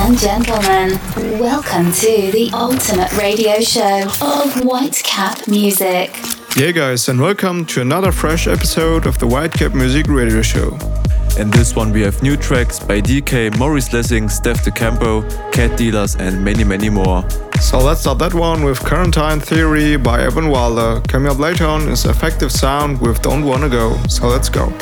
and gentlemen, welcome to the ultimate radio show of Whitecap Music. Yeah, guys, and welcome to another fresh episode of the Whitecap Music Radio Show. In this one, we have new tracks by DK, Maurice Lessing, Steph DeCampo, Cat Dealers, and many, many more. So let's start that one with Quarantine Theory by Evan Wilder. Coming up later on is Effective Sound with Don't Wanna Go. So let's go.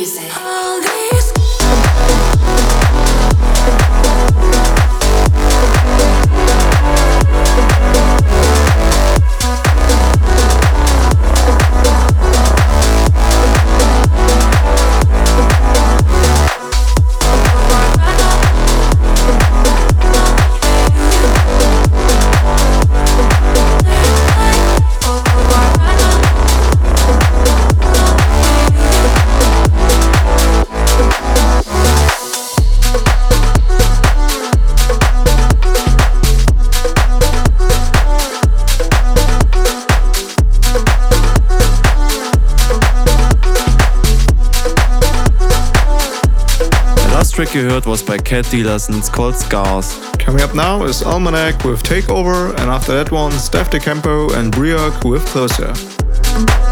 Music. Track you heard was by Cat Dealers and it's called Scars. Coming up now is Almanac with Takeover, and after that one, Steph DeCampo and Briok with Closer.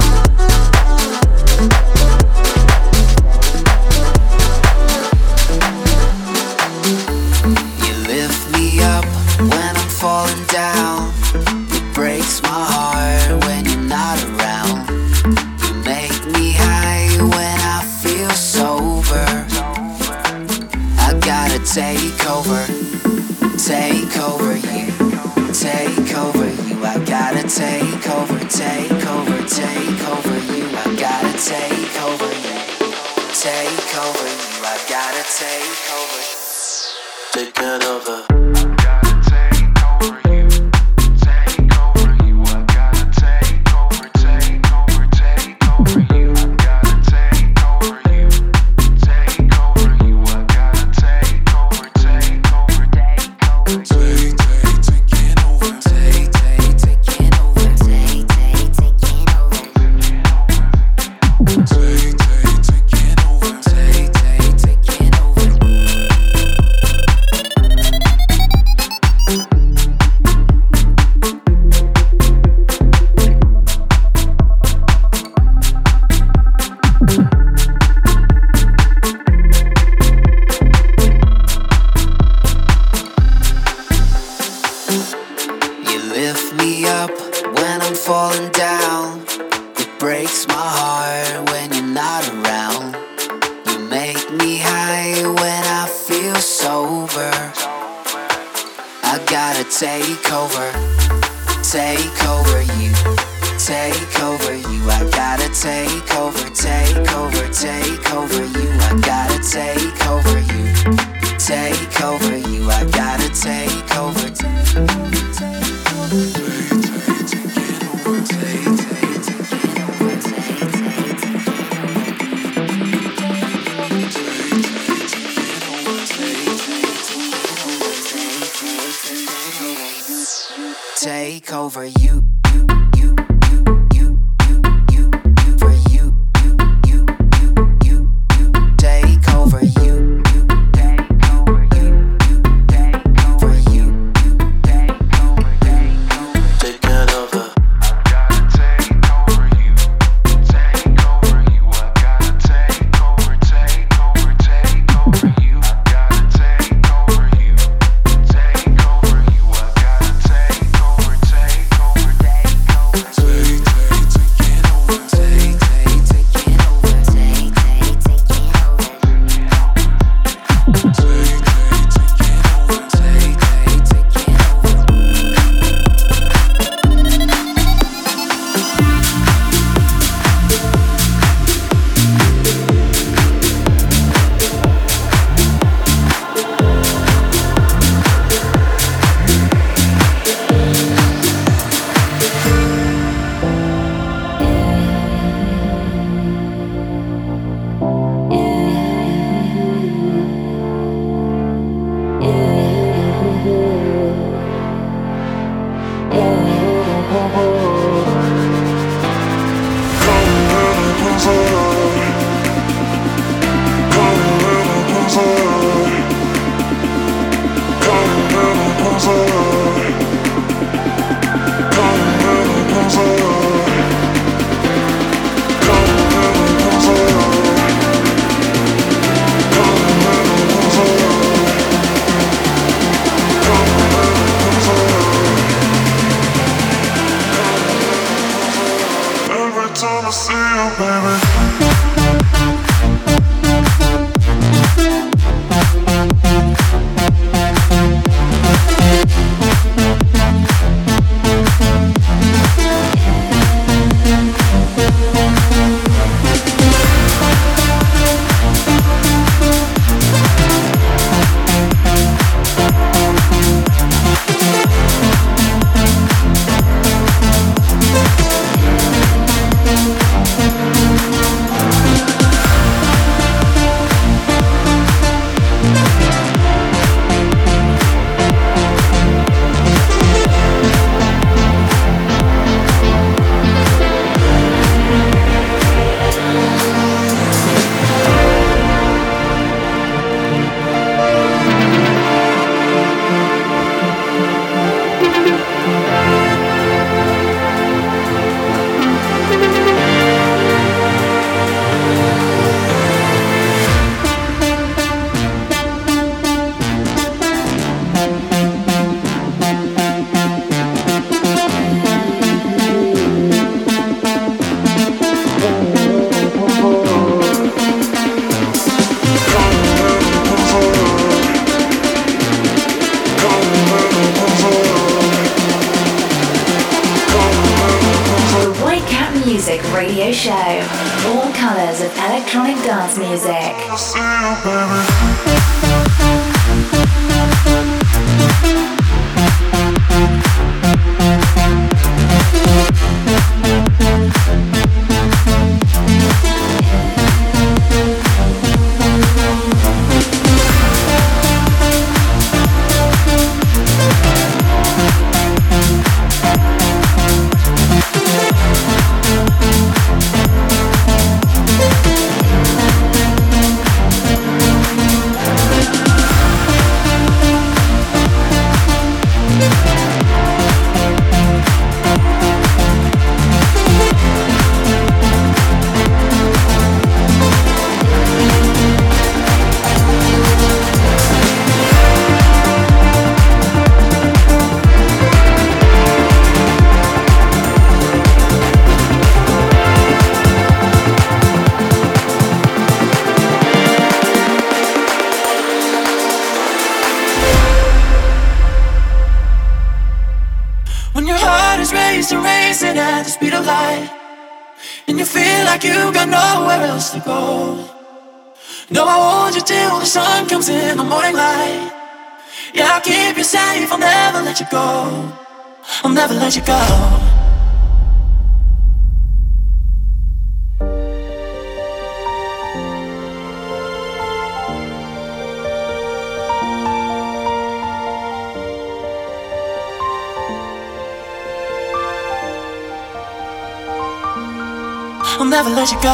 I'll never let you go.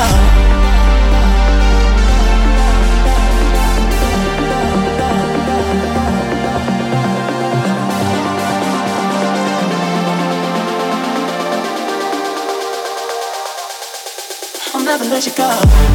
I'll never let you go.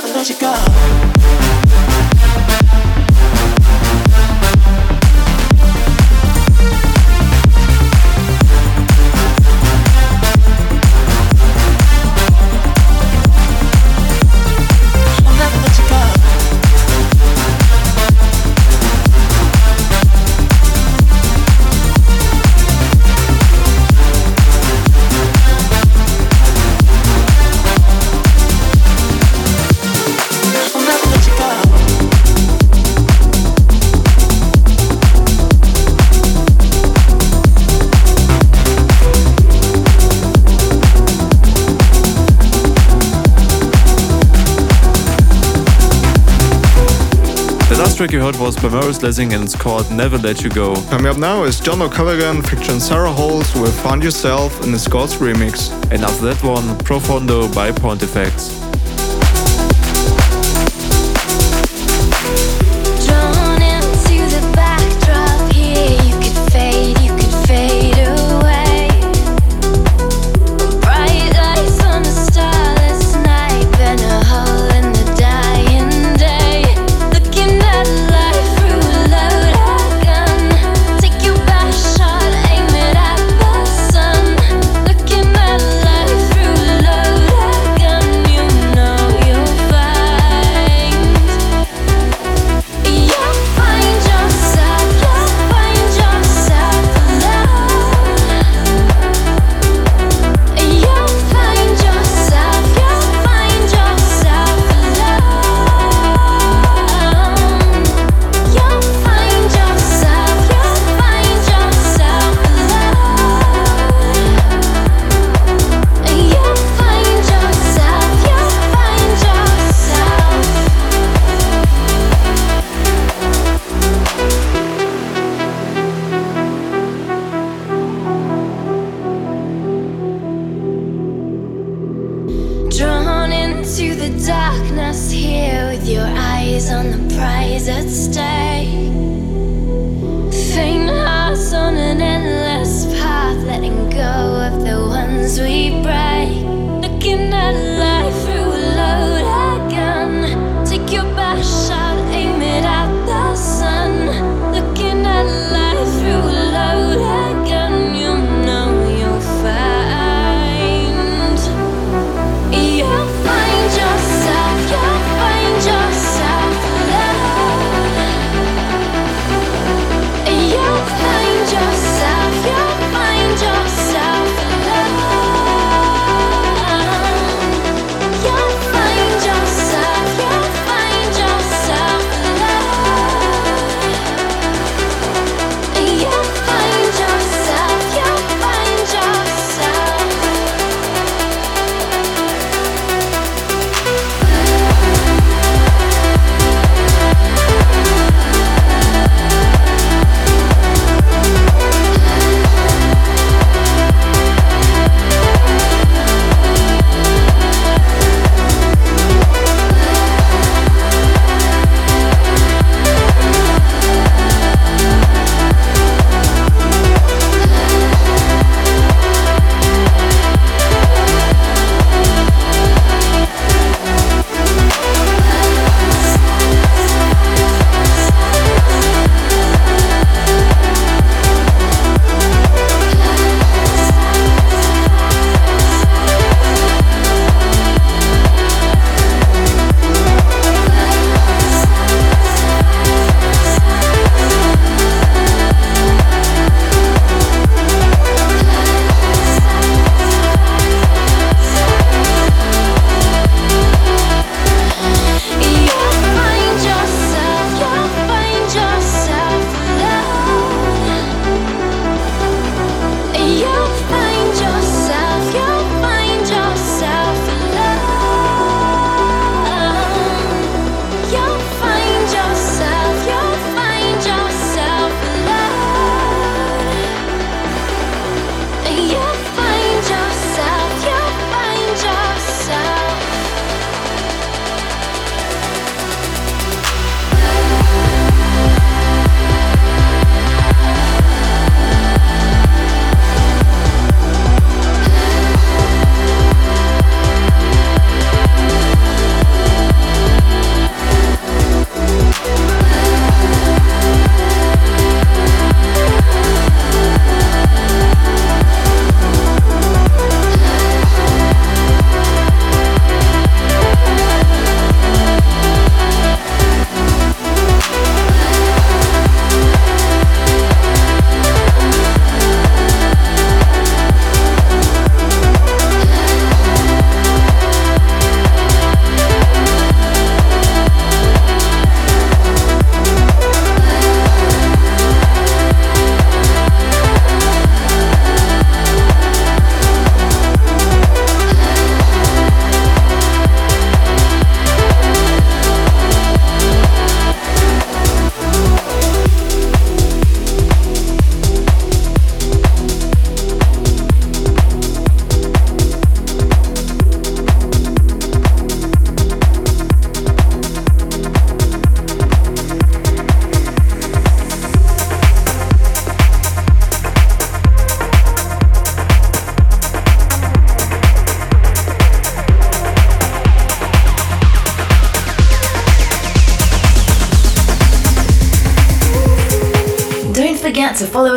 sabe onde chegava track you heard was by Maurice Lessing and it's called Never Let You Go. Coming up now is John O'Callaghan featuring Sarah Howells with Find Yourself in the Scots remix. And after that one, Profondo by Pontifex.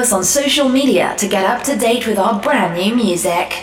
us on social media to get up to date with our brand new music.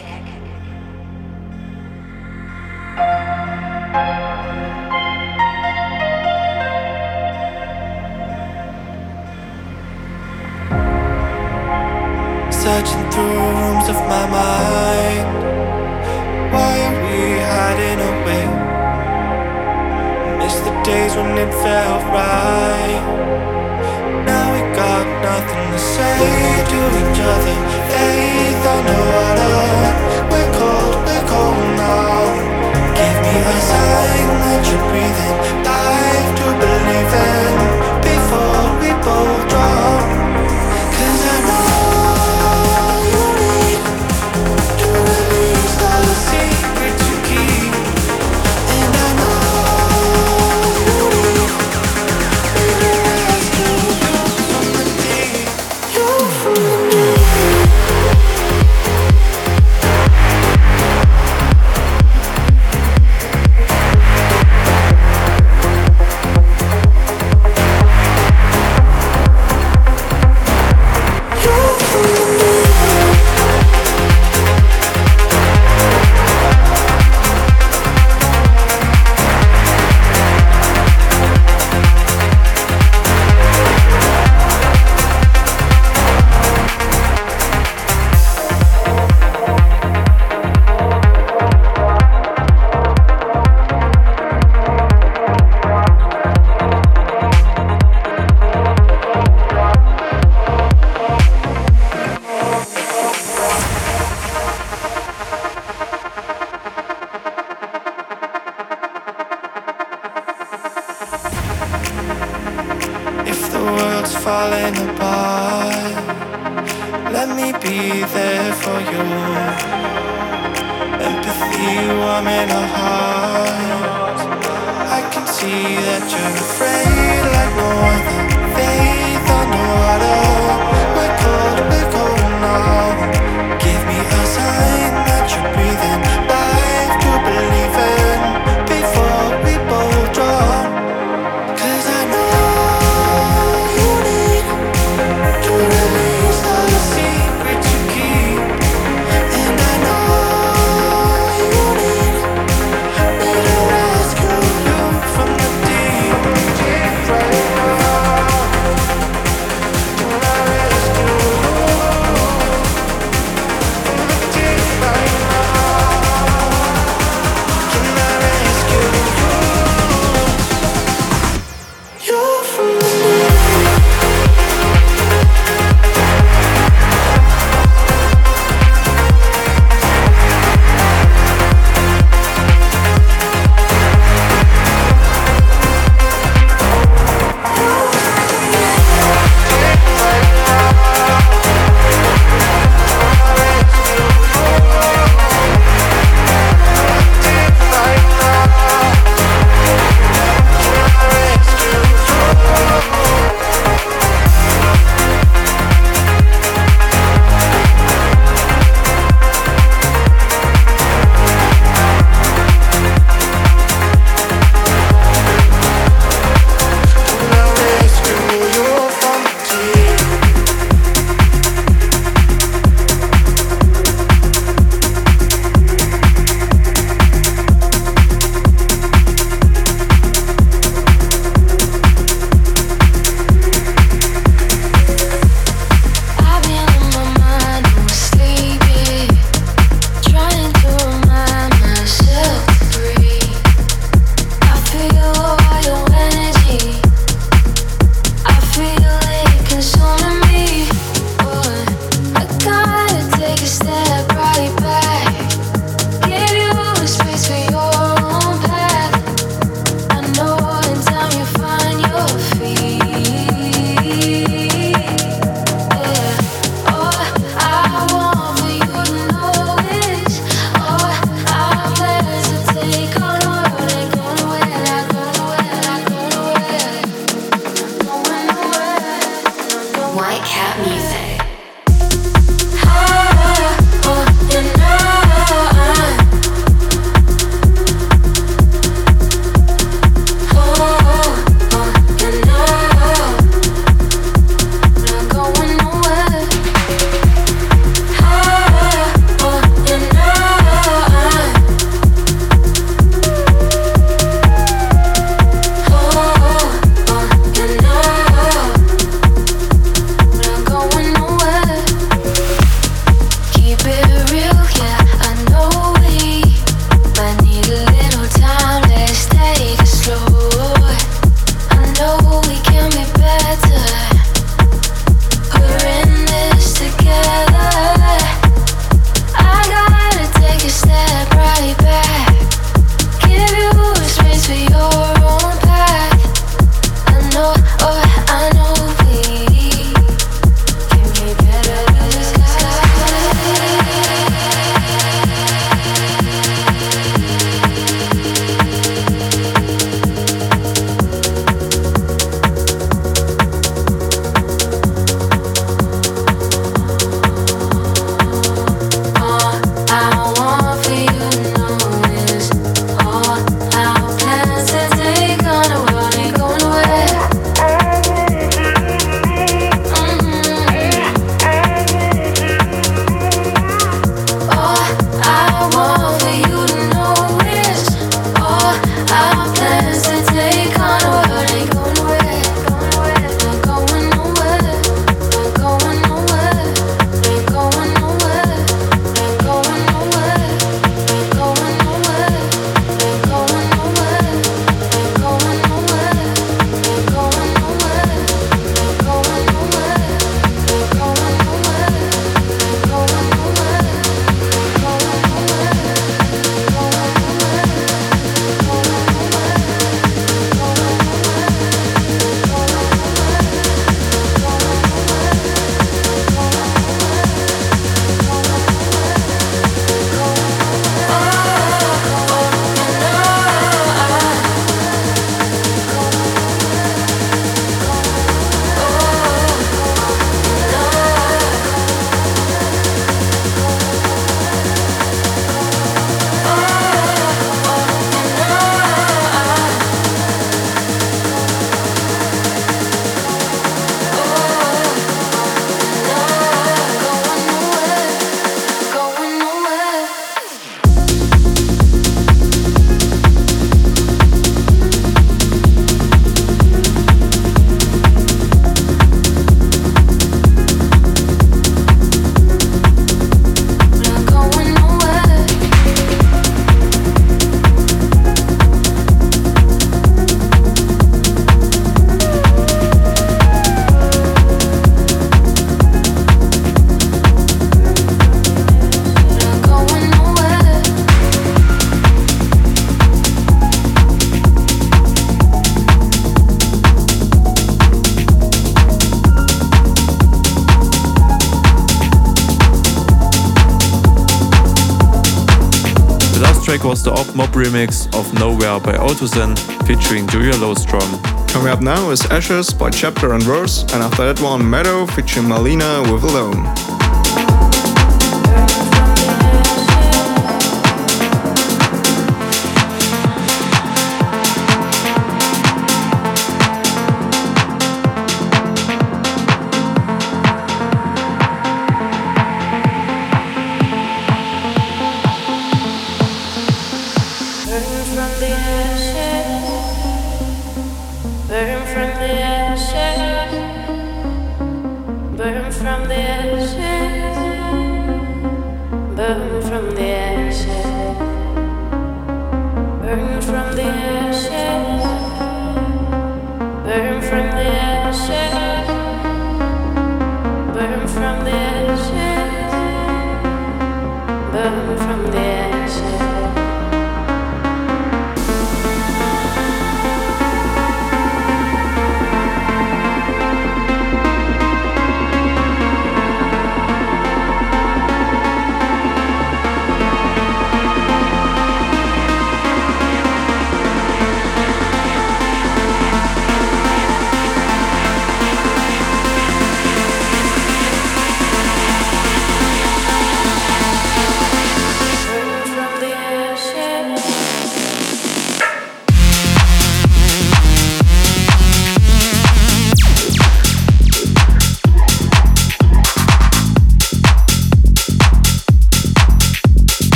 Was the Op Mob remix of Nowhere by Autozen featuring Julia Lowstrom. Coming up now is Ashes by Chapter and Verse, and after that one, Meadow featuring Malina with Alone.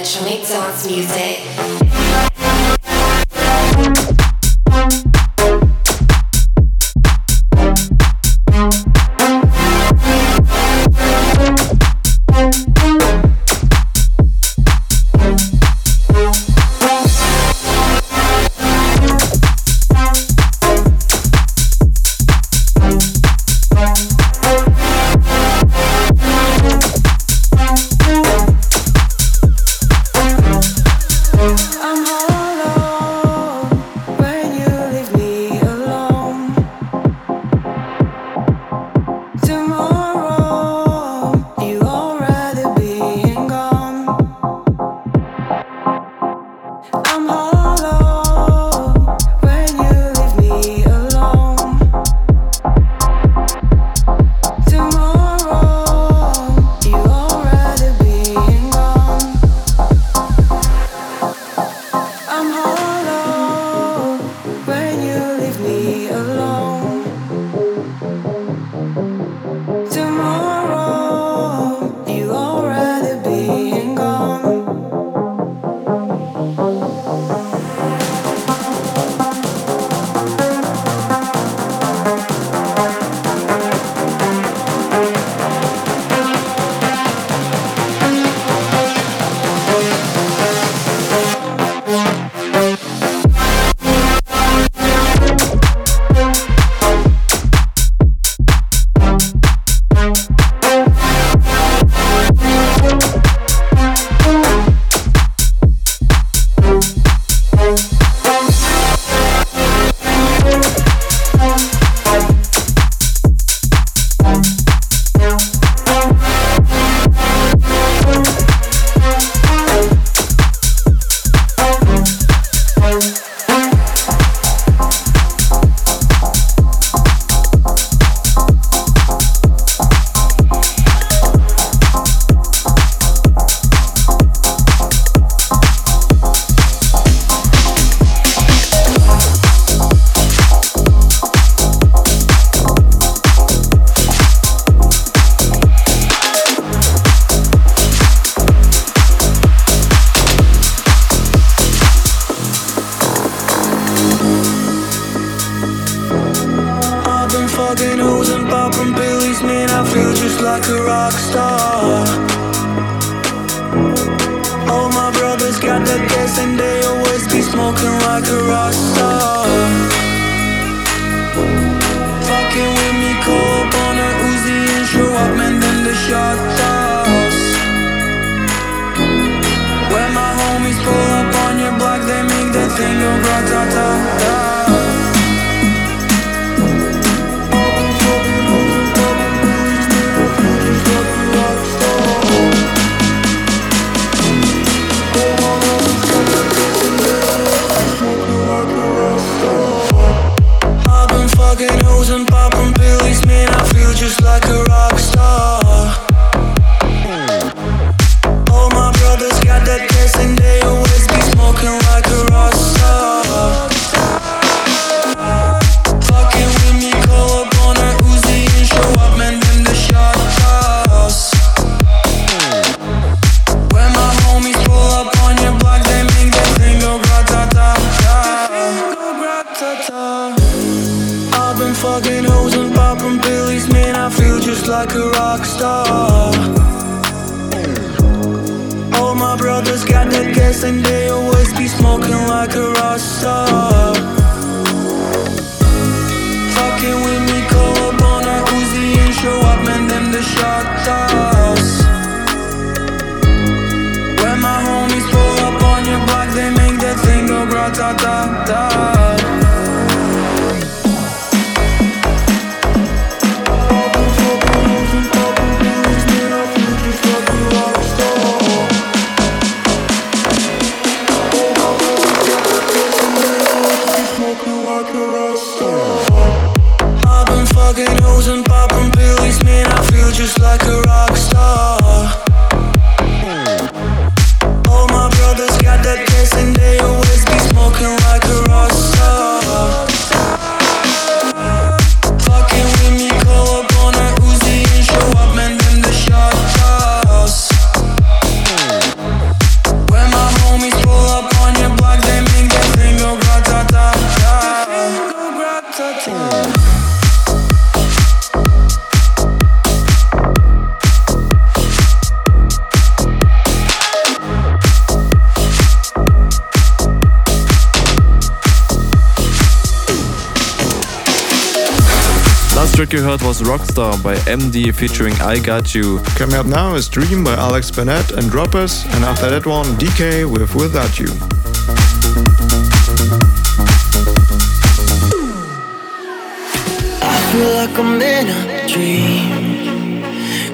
Electronic dance music. others got the gas and they always be smoking like a rock. Fucking with me, go up on a Uzi and show up, man, them the shot. When my homies pull up on your block, they make that thing go grata ta ta. You heard was Rockstar by MD featuring I Got You. Coming up now is Dream by Alex Bennett and Droppers, and after that one, DK with Without You. I feel like I'm in a dream.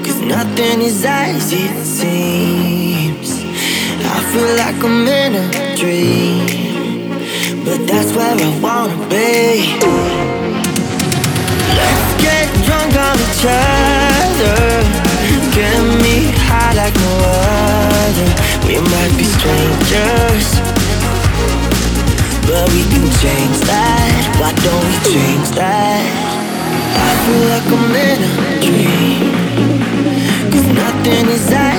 Cause nothing is as it seems. I feel like I'm in a dream. But that's where I wanna be. Get drunk on each other. Get me high like no other. We might be strangers. But we can change that. Why don't we change that? I feel like I'm in a dream. Cause nothing is as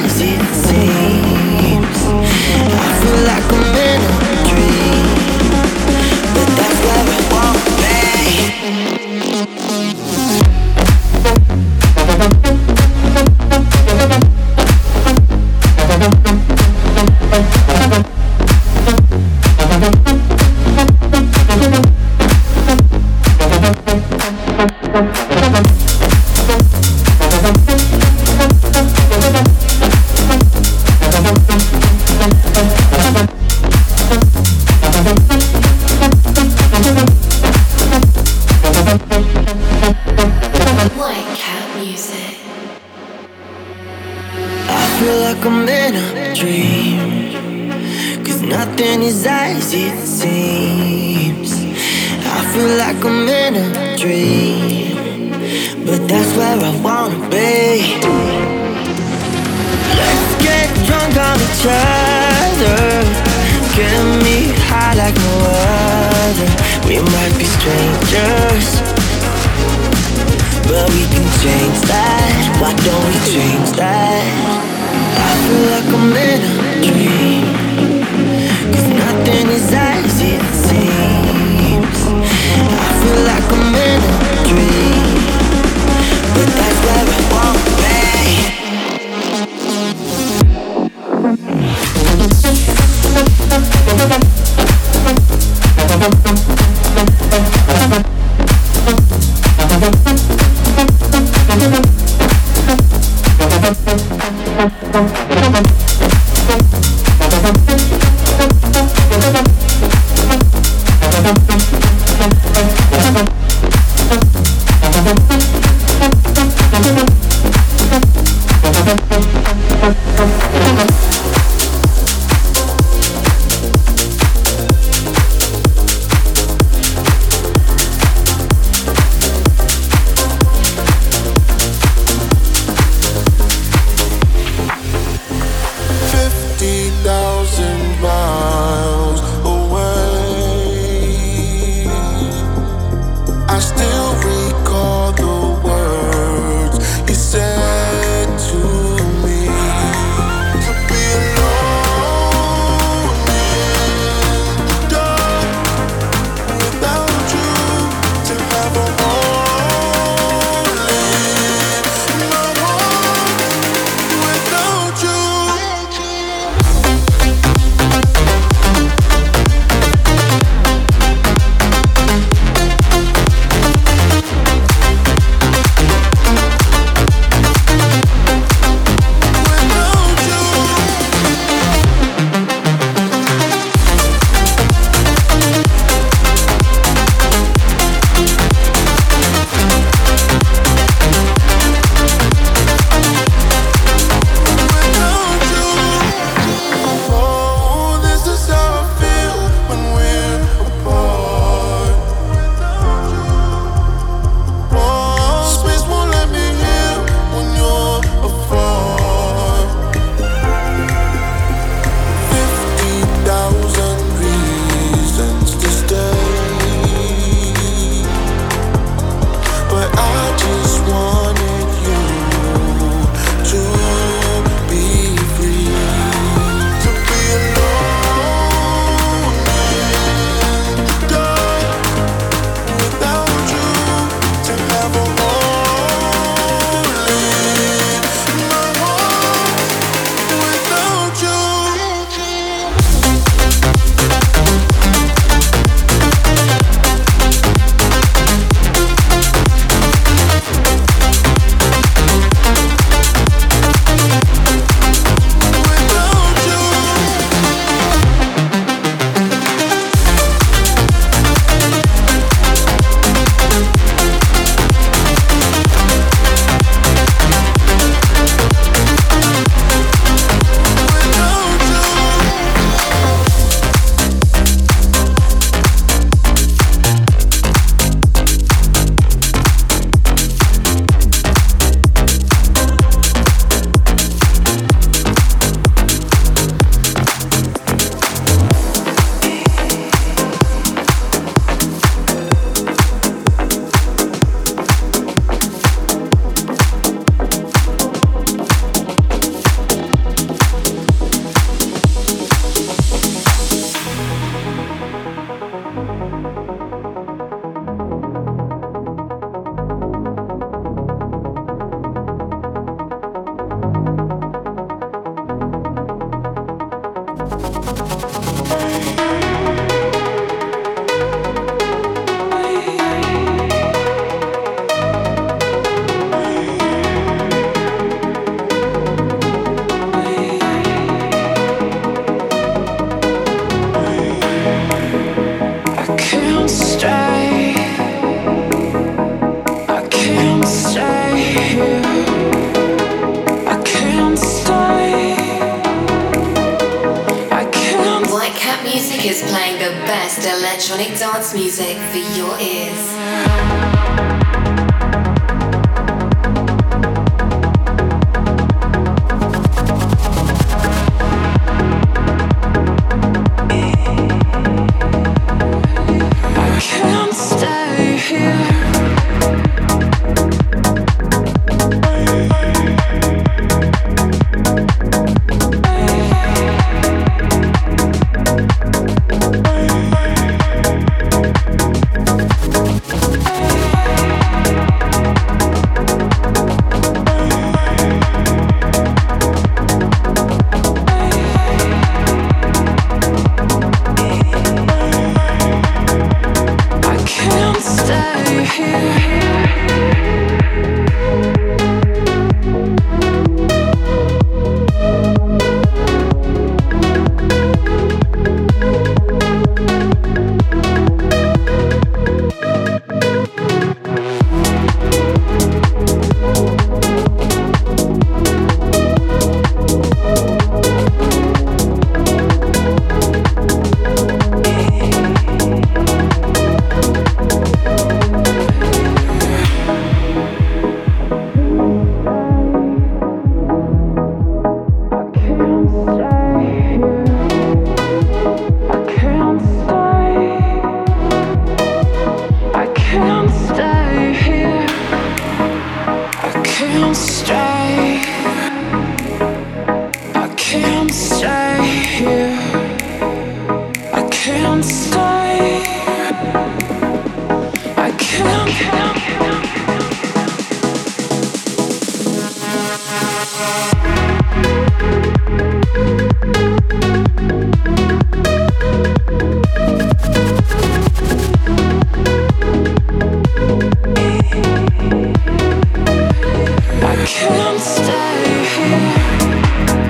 won't stay here.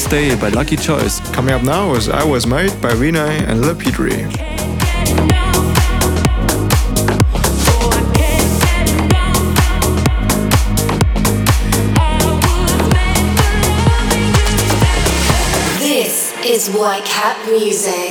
Stay Day by Lucky Choice. Coming up now is I Was Made by Vinay and Le This is White Cat Music.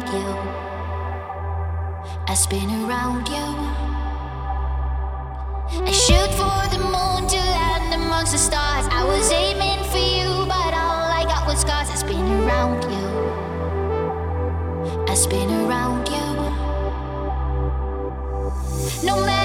Around you. I spin around you. I shoot for the moon to land amongst the stars. I was aiming for you, but all I got was scars. I spin around you. I spin around you. No matter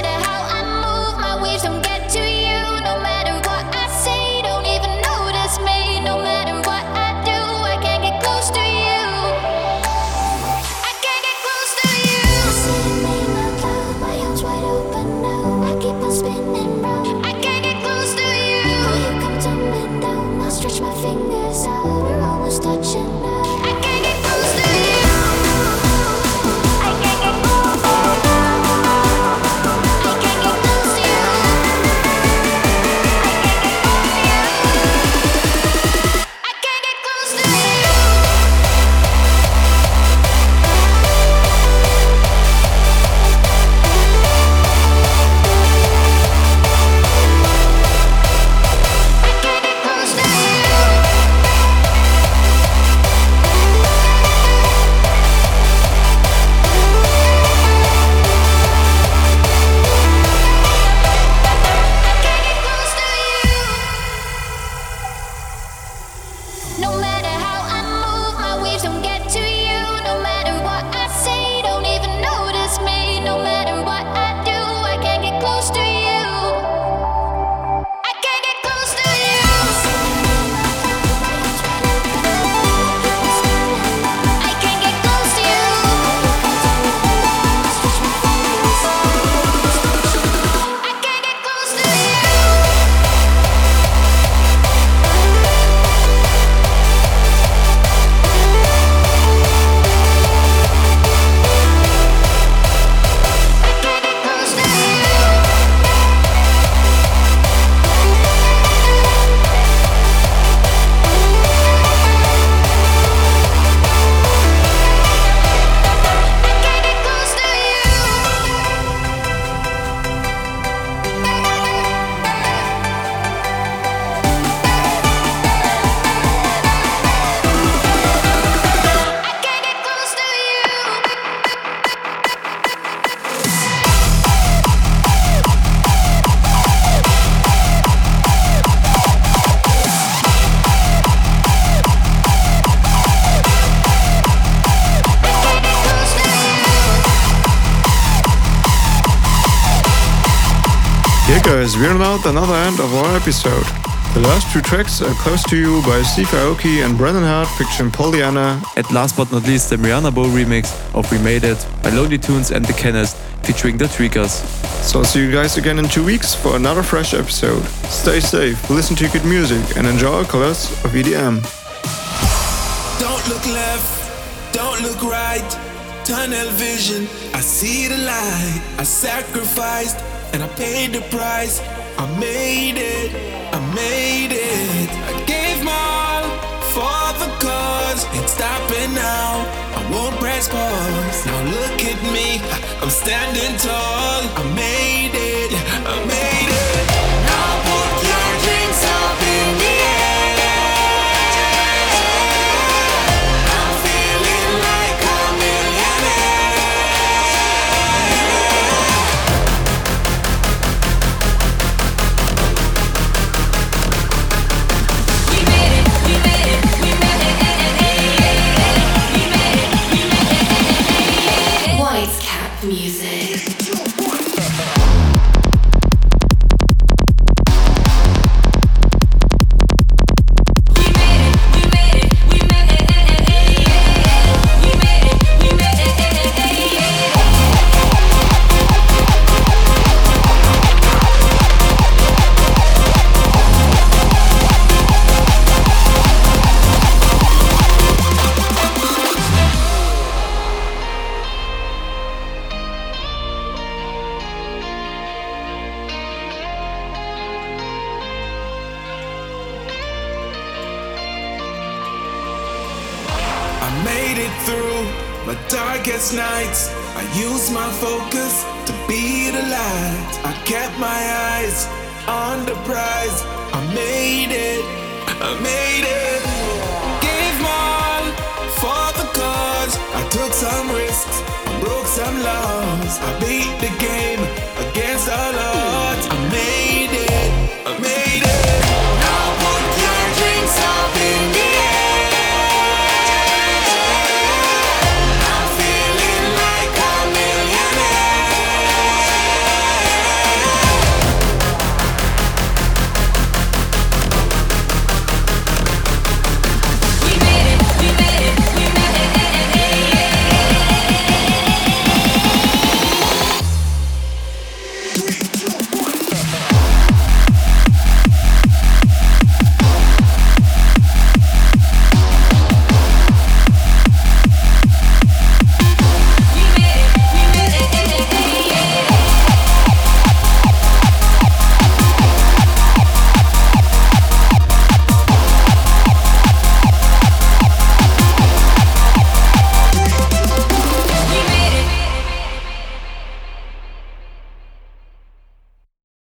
Yeah guys, we're now at another end of our episode. The last two tracks are Close to You by Steve Aoki and Brennan Heart featuring Pollyanna. And last but not least, the Mariana Bo remix of We Made It by Lonely Tunes and The Kenners featuring The Tweakers. So I'll see you guys again in two weeks for another fresh episode. Stay safe, listen to good music and enjoy our colors of EDM. Don't look left, don't look right. Tunnel vision, I see the light. I sacrificed and I paid the price. I made it, I made it. I gave my all for the cause. Ain't stopping now. I won't press pause. Now look at me, I'm standing tall. I made it, I made it.